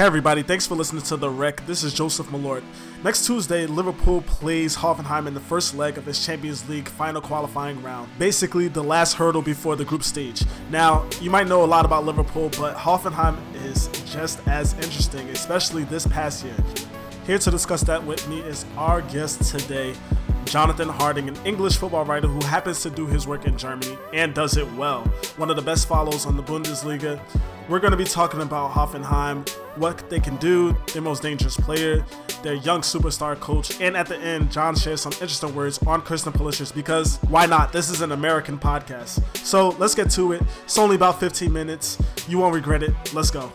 Hey everybody, thanks for listening to The Rec. This is Joseph Malort. Next Tuesday, Liverpool plays Hoffenheim in the first leg of its Champions League final qualifying round. Basically, the last hurdle before the group stage. Now, you might know a lot about Liverpool, but Hoffenheim is just as interesting, especially this past year. Here to discuss that with me is our guest today, Jonathan Harding, an English football writer who happens to do his work in Germany and does it well. One of the best follows on the Bundesliga. We're going to be talking about Hoffenheim, what they can do, their most dangerous player, their young superstar coach, and at the end, John shares some interesting words on Christian Pulisic because why not? This is an American podcast. So let's get to it. It's only about 15 minutes. You won't regret it. Let's go.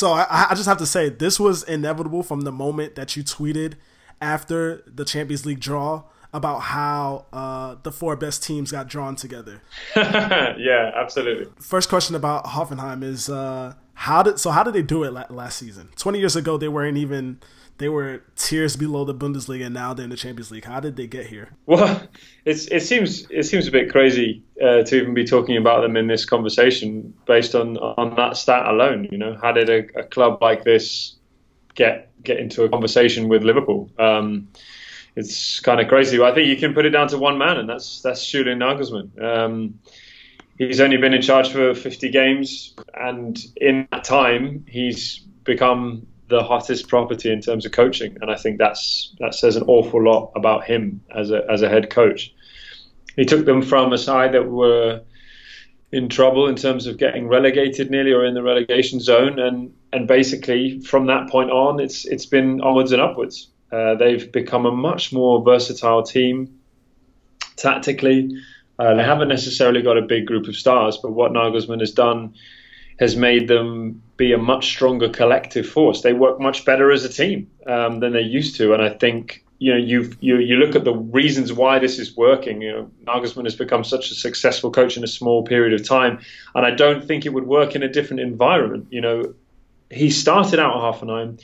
So I, I just have to say, this was inevitable from the moment that you tweeted after the Champions League draw about how uh, the four best teams got drawn together. yeah, absolutely. First question about Hoffenheim is uh, how did so how did they do it last season? Twenty years ago, they weren't even they were tiers below the Bundesliga, and now they're in the Champions League. How did they get here? Well, it's, it seems it seems a bit crazy uh, to even be talking about them in this conversation based on on that stat alone. You know, how did a, a club like this get get into a conversation with Liverpool. Um, it's kind of crazy. I think you can put it down to one man, and that's that's Julian Nagelsmann. Um, he's only been in charge for 50 games, and in that time, he's become the hottest property in terms of coaching, and I think that's that says an awful lot about him as a as a head coach. He took them from a side that were in trouble in terms of getting relegated nearly or in the relegation zone, and and basically from that point on, it's it's been onwards and upwards. Uh, they've become a much more versatile team tactically. Uh, they haven't necessarily got a big group of stars, but what Nagelsmann has done has made them be a much stronger collective force. They work much better as a team um, than they used to, and I think you know, you you look at the reasons why this is working. You know, Nagelsmann has become such a successful coach in a small period of time, and I don't think it would work in a different environment. You know, he started out at Hoffenheim.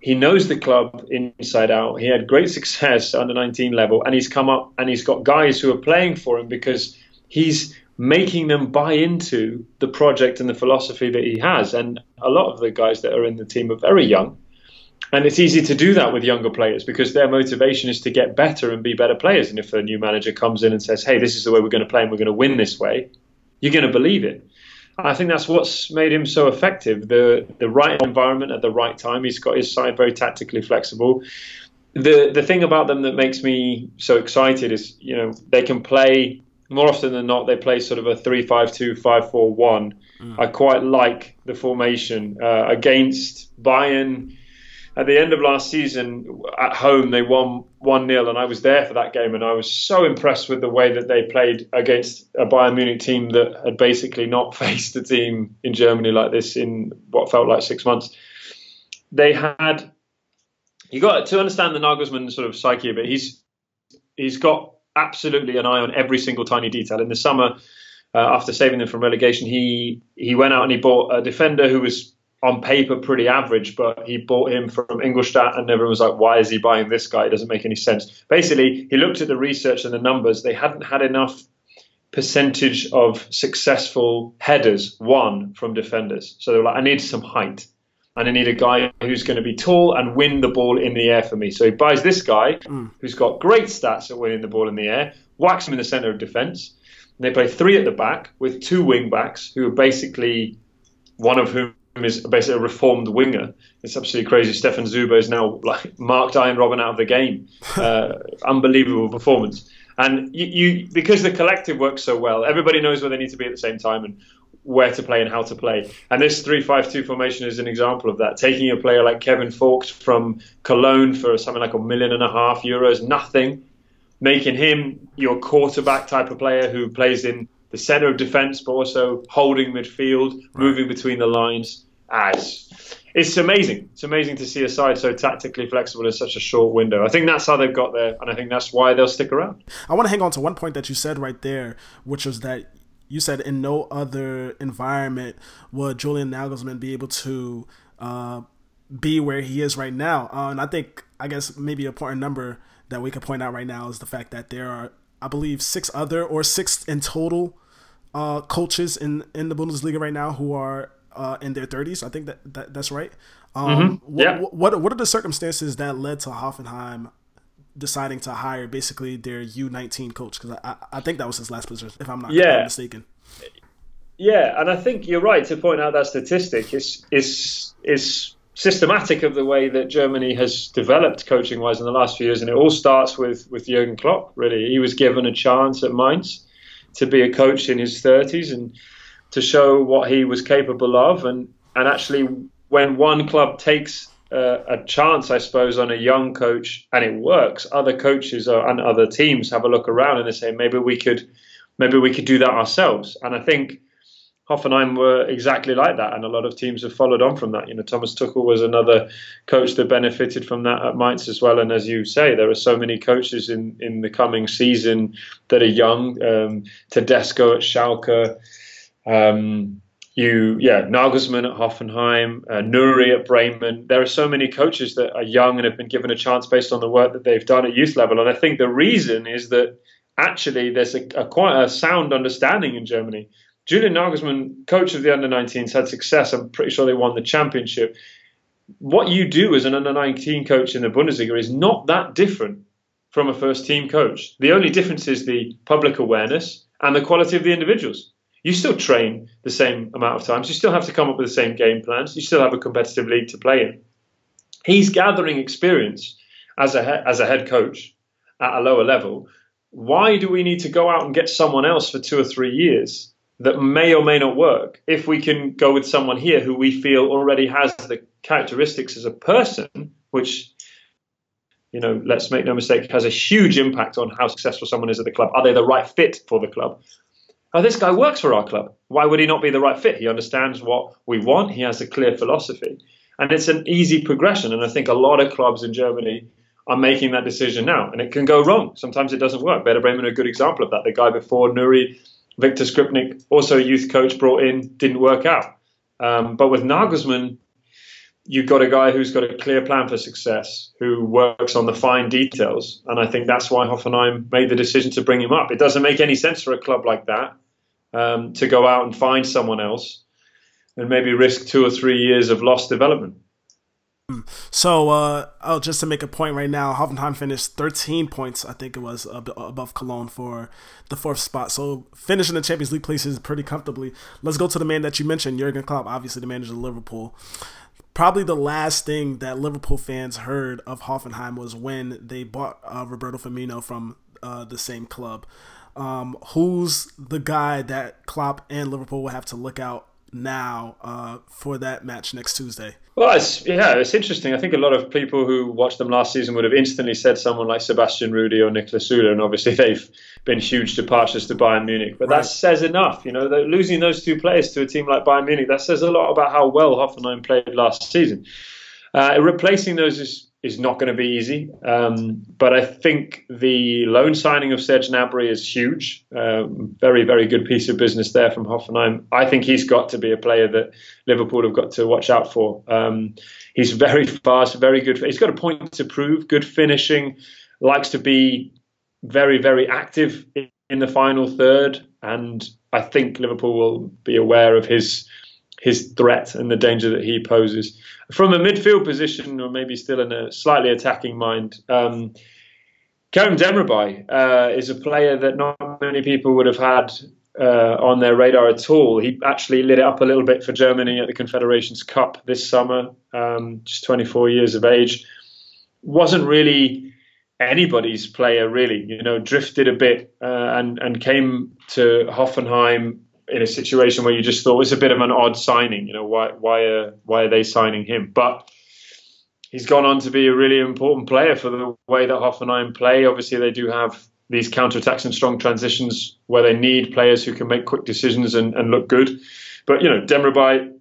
He knows the club inside out. He had great success under 19 level, and he's come up and he's got guys who are playing for him because he's making them buy into the project and the philosophy that he has. And a lot of the guys that are in the team are very young and it's easy to do that with younger players because their motivation is to get better and be better players. And if a new manager comes in and says, hey, this is the way we're going to play and we're going to win this way, you're going to believe it. I think that's what's made him so effective. The the right environment at the right time. He's got his side very tactically flexible. The the thing about them that makes me so excited is, you know, they can play more often than not. They play sort of a 3 5 2 5 4 1. Mm. I quite like the formation uh, against Bayern at the end of last season at home they won 1-0 and I was there for that game and I was so impressed with the way that they played against a Bayern Munich team that had basically not faced a team in Germany like this in what felt like 6 months they had you got to understand the Nagelsmann sort of psyche a bit he's he's got absolutely an eye on every single tiny detail in the summer uh, after saving them from relegation he he went out and he bought a defender who was on paper pretty average, but he bought him from Ingolstadt, and everyone was like, "Why is he buying this guy? It doesn't make any sense." Basically, he looked at the research and the numbers. They hadn't had enough percentage of successful headers won from defenders, so they were like, "I need some height." And I need a guy who's going to be tall and win the ball in the air for me. So he buys this guy mm. who's got great stats at winning the ball in the air, whacks him in the centre of defence. They play three at the back with two wing backs who are basically one of whom is basically a reformed winger. It's absolutely crazy. Stefan Zuber is now like marked Arjen Robben out of the game. Uh, unbelievable performance. And you, you, because the collective works so well, everybody knows where they need to be at the same time and where to play and how to play. And this three-five-two formation is an example of that. Taking a player like Kevin Vogt from Cologne for something like a million and a half euros, nothing, making him your quarterback type of player who plays in the centre of defence, but also holding midfield, right. moving between the lines. Ah, it's, it's amazing. It's amazing to see a side so tactically flexible in such a short window. I think that's how they've got there, and I think that's why they'll stick around. I want to hang on to one point that you said right there, which was that you said in no other environment would Julian Nagelsmann be able to uh, be where he is right now. Uh, and I think, I guess, maybe a important number that we could point out right now is the fact that there are I believe six other or six in total uh, coaches in in the Bundesliga right now who are uh, in their 30s. I think that, that that's right. Um, mm-hmm. yeah. What, what what are the circumstances that led to Hoffenheim deciding to hire basically their U19 coach? Because I, I think that was his last position, if I'm not yeah. mistaken. Yeah, and I think you're right to point out that statistic. is is is systematic of the way that Germany has developed coaching wise in the last few years, and it all starts with with Jurgen Klopp. Really, he was given a chance at Mainz to be a coach in his 30s and to show what he was capable of, and and actually when one club takes uh, a chance, I suppose, on a young coach and it works, other coaches or, and other teams have a look around and they say maybe we could maybe we could do that ourselves. And I think Hoffenheim were exactly like that, and a lot of teams have followed on from that. You know, Thomas Tuchel was another coach that benefited from that at Mainz as well. And as you say, there are so many coaches in, in the coming season that are young. Um, Tedesco at Schalke, um, you, yeah, Nagelsmann at Hoffenheim, uh, Nouri at Bremen. There are so many coaches that are young and have been given a chance based on the work that they've done at youth level. And I think the reason is that actually there's a, a quite a sound understanding in Germany Julian Nagelsmann, coach of the under 19s, had success. I'm pretty sure they won the championship. What you do as an under 19 coach in the Bundesliga is not that different from a first team coach. The only difference is the public awareness and the quality of the individuals. You still train the same amount of times. You still have to come up with the same game plans. You still have a competitive league to play in. He's gathering experience as a as a head coach at a lower level. Why do we need to go out and get someone else for two or three years that may or may not work if we can go with someone here who we feel already has the characteristics as a person, which, you know, let's make no mistake, has a huge impact on how successful someone is at the club. Are they the right fit for the club? Oh, this guy works for our club. Why would he not be the right fit? He understands what we want. He has a clear philosophy. And it's an easy progression. And I think a lot of clubs in Germany are making that decision now. And it can go wrong. Sometimes it doesn't work. Werder Bremen are a good example of that. The guy before Nouri Viktor Skripnik, also a youth coach brought in, didn't work out. Um, but with Nagelsmann, you've got a guy who's got a clear plan for success, who works on the fine details. And I think that's why Hoffenheim made the decision to bring him up. It doesn't make any sense for a club like that um, to go out and find someone else and maybe risk two or three years of lost development. So, uh, oh, just to make a point right now, Hoffenheim finished 13 points, I think it was, above Cologne for the fourth spot. So, finishing the Champions League places pretty comfortably. Let's go to the man that you mentioned, Jurgen Klopp, obviously the manager of Liverpool. Probably the last thing that Liverpool fans heard of Hoffenheim was when they bought uh, Roberto Firmino from uh, the same club. Um, who's the guy that Klopp and Liverpool will have to look out now uh, for that match next Tuesday? Well, it's, yeah, it's interesting. I think a lot of people who watched them last season would have instantly said someone like Sebastian Rudy or Niklas Süle, and obviously they've been huge departures to Bayern Munich. But right. that says enough, you know, losing those two players to a team like Bayern Munich, that says a lot about how well Hoffenheim played last season. Uh, replacing those is is not going to be easy. Um, but I think the loan signing of Serge Gnabry is huge. Um, very, very good piece of business there from Hoffenheim. I think he's got to be a player that Liverpool have got to watch out for. Um, he's very fast, very good. He's got a point to prove, good finishing, likes to be very, very active in the final third. And I think Liverpool will be aware of his his threat and the danger that he poses. From a midfield position, or maybe still in a slightly attacking mind, um, Kerem Demirbay uh, is a player that not many people would have had uh, on their radar at all. He actually lit it up a little bit for Germany at the Confederations Cup this summer, um, just 24 years of age. Wasn't really anybody's player, really. You know, drifted a bit uh, and and came to Hoffenheim in a situation where you just thought it's a bit of an odd signing. You know, why why are why are they signing him? But he's gone on to be a really important player for the way that Hoffenheim play. Obviously, they do have these counterattacks and strong transitions where they need players who can make quick decisions and, and look good. But you know, Demirbay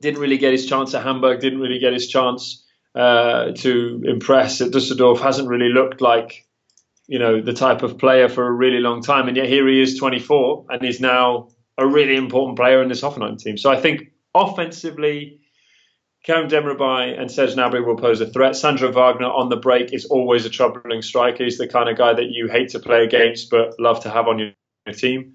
didn't really get his chance at Hamburg. Didn't really get his chance uh, to impress at Dusseldorf. Hasn't really looked like you know, the type of player for a really long time. And yet here he is 24 and he's now a really important player in this Hoffenheim team. So I think offensively, Kerem Demirbay and Serge Gnabry will pose a threat. Sandro Wagner on the break is always a troubling striker. He's the kind of guy that you hate to play against but love to have on your team.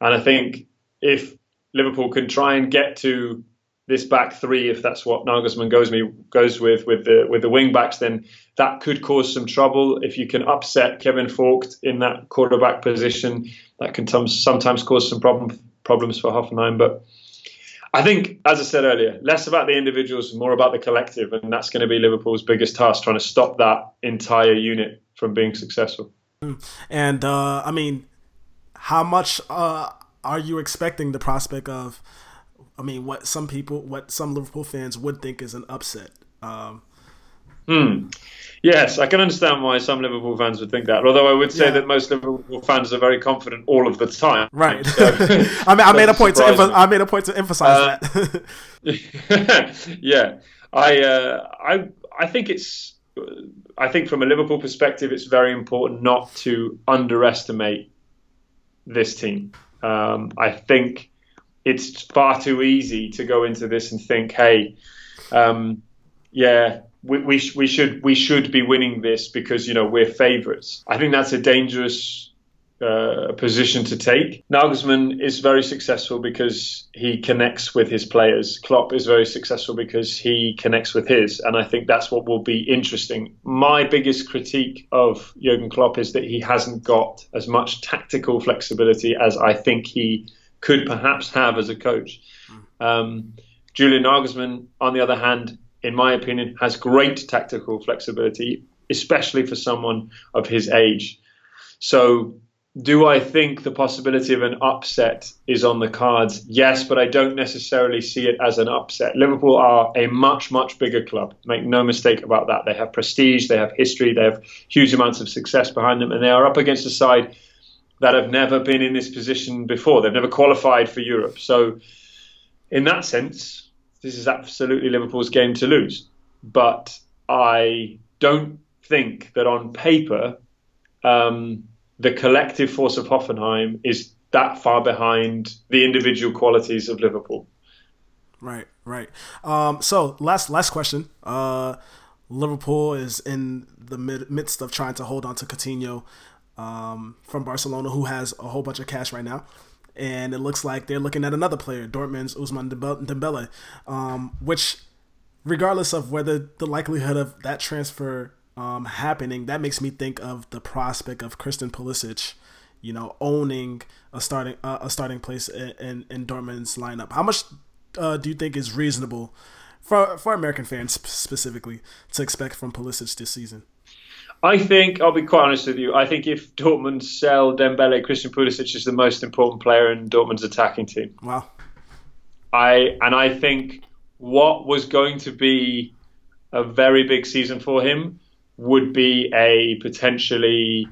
And I think if Liverpool can try and get to this back three, if that's what Nagelsmann goes me goes with with the with the wing backs, then that could cause some trouble. If you can upset Kevin Vogt in that quarterback position, that can t- sometimes cause some problem problems for Hoffenheim. But I think, as I said earlier, less about the individuals, more about the collective, and that's going to be Liverpool's biggest task, trying to stop that entire unit from being successful. And uh, I mean, how much uh, are you expecting the prospect of? I mean, what some people, what some Liverpool fans would think is an upset. Um, hmm. Yes, I can understand why some Liverpool fans would think that. Although I would say yeah. that most Liverpool fans are very confident all of the time. Right. So, I mean, I made a point to emph- I made a point to emphasize uh, that. yeah, I, uh, I, I think it's. I think from a Liverpool perspective, it's very important not to underestimate this team. Um, I think it's far too easy to go into this and think, hey, um, yeah, we, we, sh- we, should we should be winning this because you know we're favourites. I think that's a dangerous uh, position to take. Nagelsmann is very successful because he connects with his players. Klopp is very successful because he connects with his, and I think that's what will be interesting. My biggest critique of Jurgen Klopp is that he hasn't got as much tactical flexibility as I think he could perhaps have as a coach. Um, Julian Nagelsmann, on the other hand, in my opinion, has great tactical flexibility, especially for someone of his age. So, do I think the possibility of an upset is on the cards? Yes, but I don't necessarily see it as an upset. Liverpool are a much, much bigger club. Make no mistake about that. They have prestige, they have history, they have huge amounts of success behind them, and they are up against a side that have never been in this position before. They've never qualified for Europe. So, in that sense, this is absolutely Liverpool's game to lose. But I don't think that on paper, um, the collective force of Hoffenheim is that far behind the individual qualities of Liverpool. Right, right. Um, so last last question. Uh, Liverpool is in the mid- midst of trying to hold on to Coutinho um, from Barcelona, who has a whole bunch of cash right now. And it looks like they're looking at another player, Dortmund's Ousmane Dembele, um, which, regardless of whether the likelihood of that transfer um, happening, that makes me think of the prospect of Christian Pulisic, you know, owning a starting uh, a starting place in, in, in Dortmund's lineup. How much uh, do you think is reasonable for for American fans specifically to expect from Pulisic this season? I think I'll be quite honest with you. I think if Dortmund sell Dembele, Christian Pulisic is the most important player in Dortmund's attacking team. Wow. I and I think what was going to be a very big season for him would be a potentially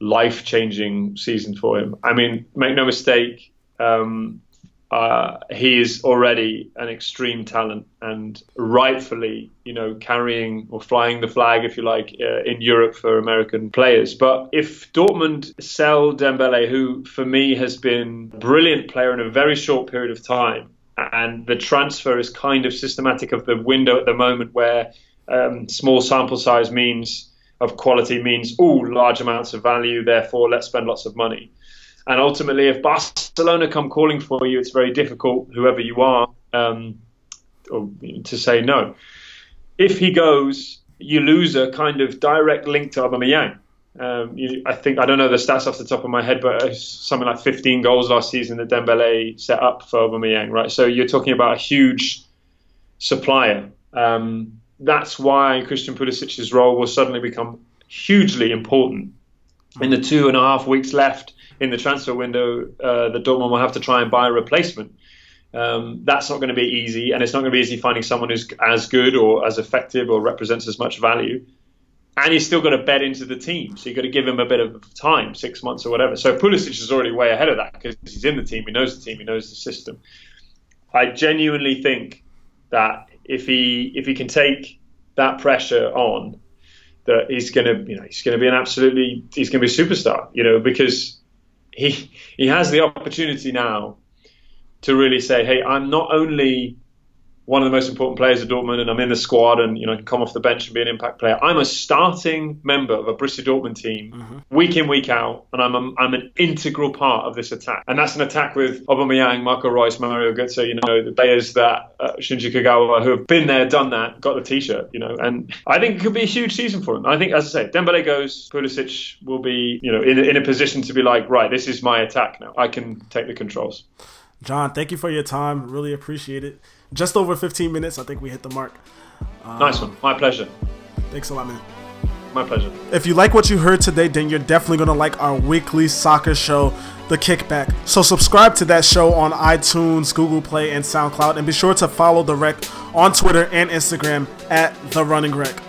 life-changing season for him. I mean, make no mistake, um, uh, he is already an extreme talent and rightfully, you know, carrying or flying the flag, if you like, uh, in Europe for American players. But if Dortmund sell Dembele, who for me has been a brilliant player in a very short period of time, and the transfer is kind of systematic of the window at the moment where um, small sample size means of quality means, oh, large amounts of value, therefore let's spend lots of money. And ultimately, if Barcelona come calling for you, it's very difficult, whoever you are, um, to say no. If he goes, you lose a kind of direct link to Aubameyang. Um, you, I think I don't know the stats off the top of my head, but something like 15 goals last season that Dembele set up for Aubameyang, right? So you're talking about a huge supplier. Um, that's why Christian Pulisic's role will suddenly become hugely important in the two and a half weeks left in the transfer window uh, that Dortmund will have to try and buy a replacement. Um, that's not going to be easy, and it's not going to be easy finding someone who's as good or as effective or represents as much value. And he's still got to bed into the team, so you've got to give him a bit of time, six months or whatever. So Pulisic is already way ahead of that because he's in the team, he knows the team, he knows the system. I genuinely think that if he if he can take that pressure on, that he's going to you know he's going to be an absolutely he's going to be a superstar, you know, because he he has the opportunity now to really say, hey, I'm not only one of the most important players of Dortmund and I'm in the squad and you know come off the bench and be an impact player. I'm a starting member of a Borussia Dortmund team mm-hmm. week in week out and I'm a, I'm an integral part of this attack. And that's an attack with Aubameyang, Marco Reus, Mario Götze, you know, the players that uh, Shinji Kagawa who have been there, done that, got the t-shirt, you know. And I think it could be a huge season for him. I think as I say, Dembele goes, Pulisic will be, you know, in, in a position to be like, right, this is my attack now. I can take the controls. John, thank you for your time. Really appreciate it. Just over 15 minutes. I think we hit the mark. Um, nice one. My pleasure. Thanks a lot, man. My pleasure. If you like what you heard today, then you're definitely going to like our weekly soccer show, The Kickback. So subscribe to that show on iTunes, Google Play, and SoundCloud. And be sure to follow The Rec on Twitter and Instagram at The Running Rec.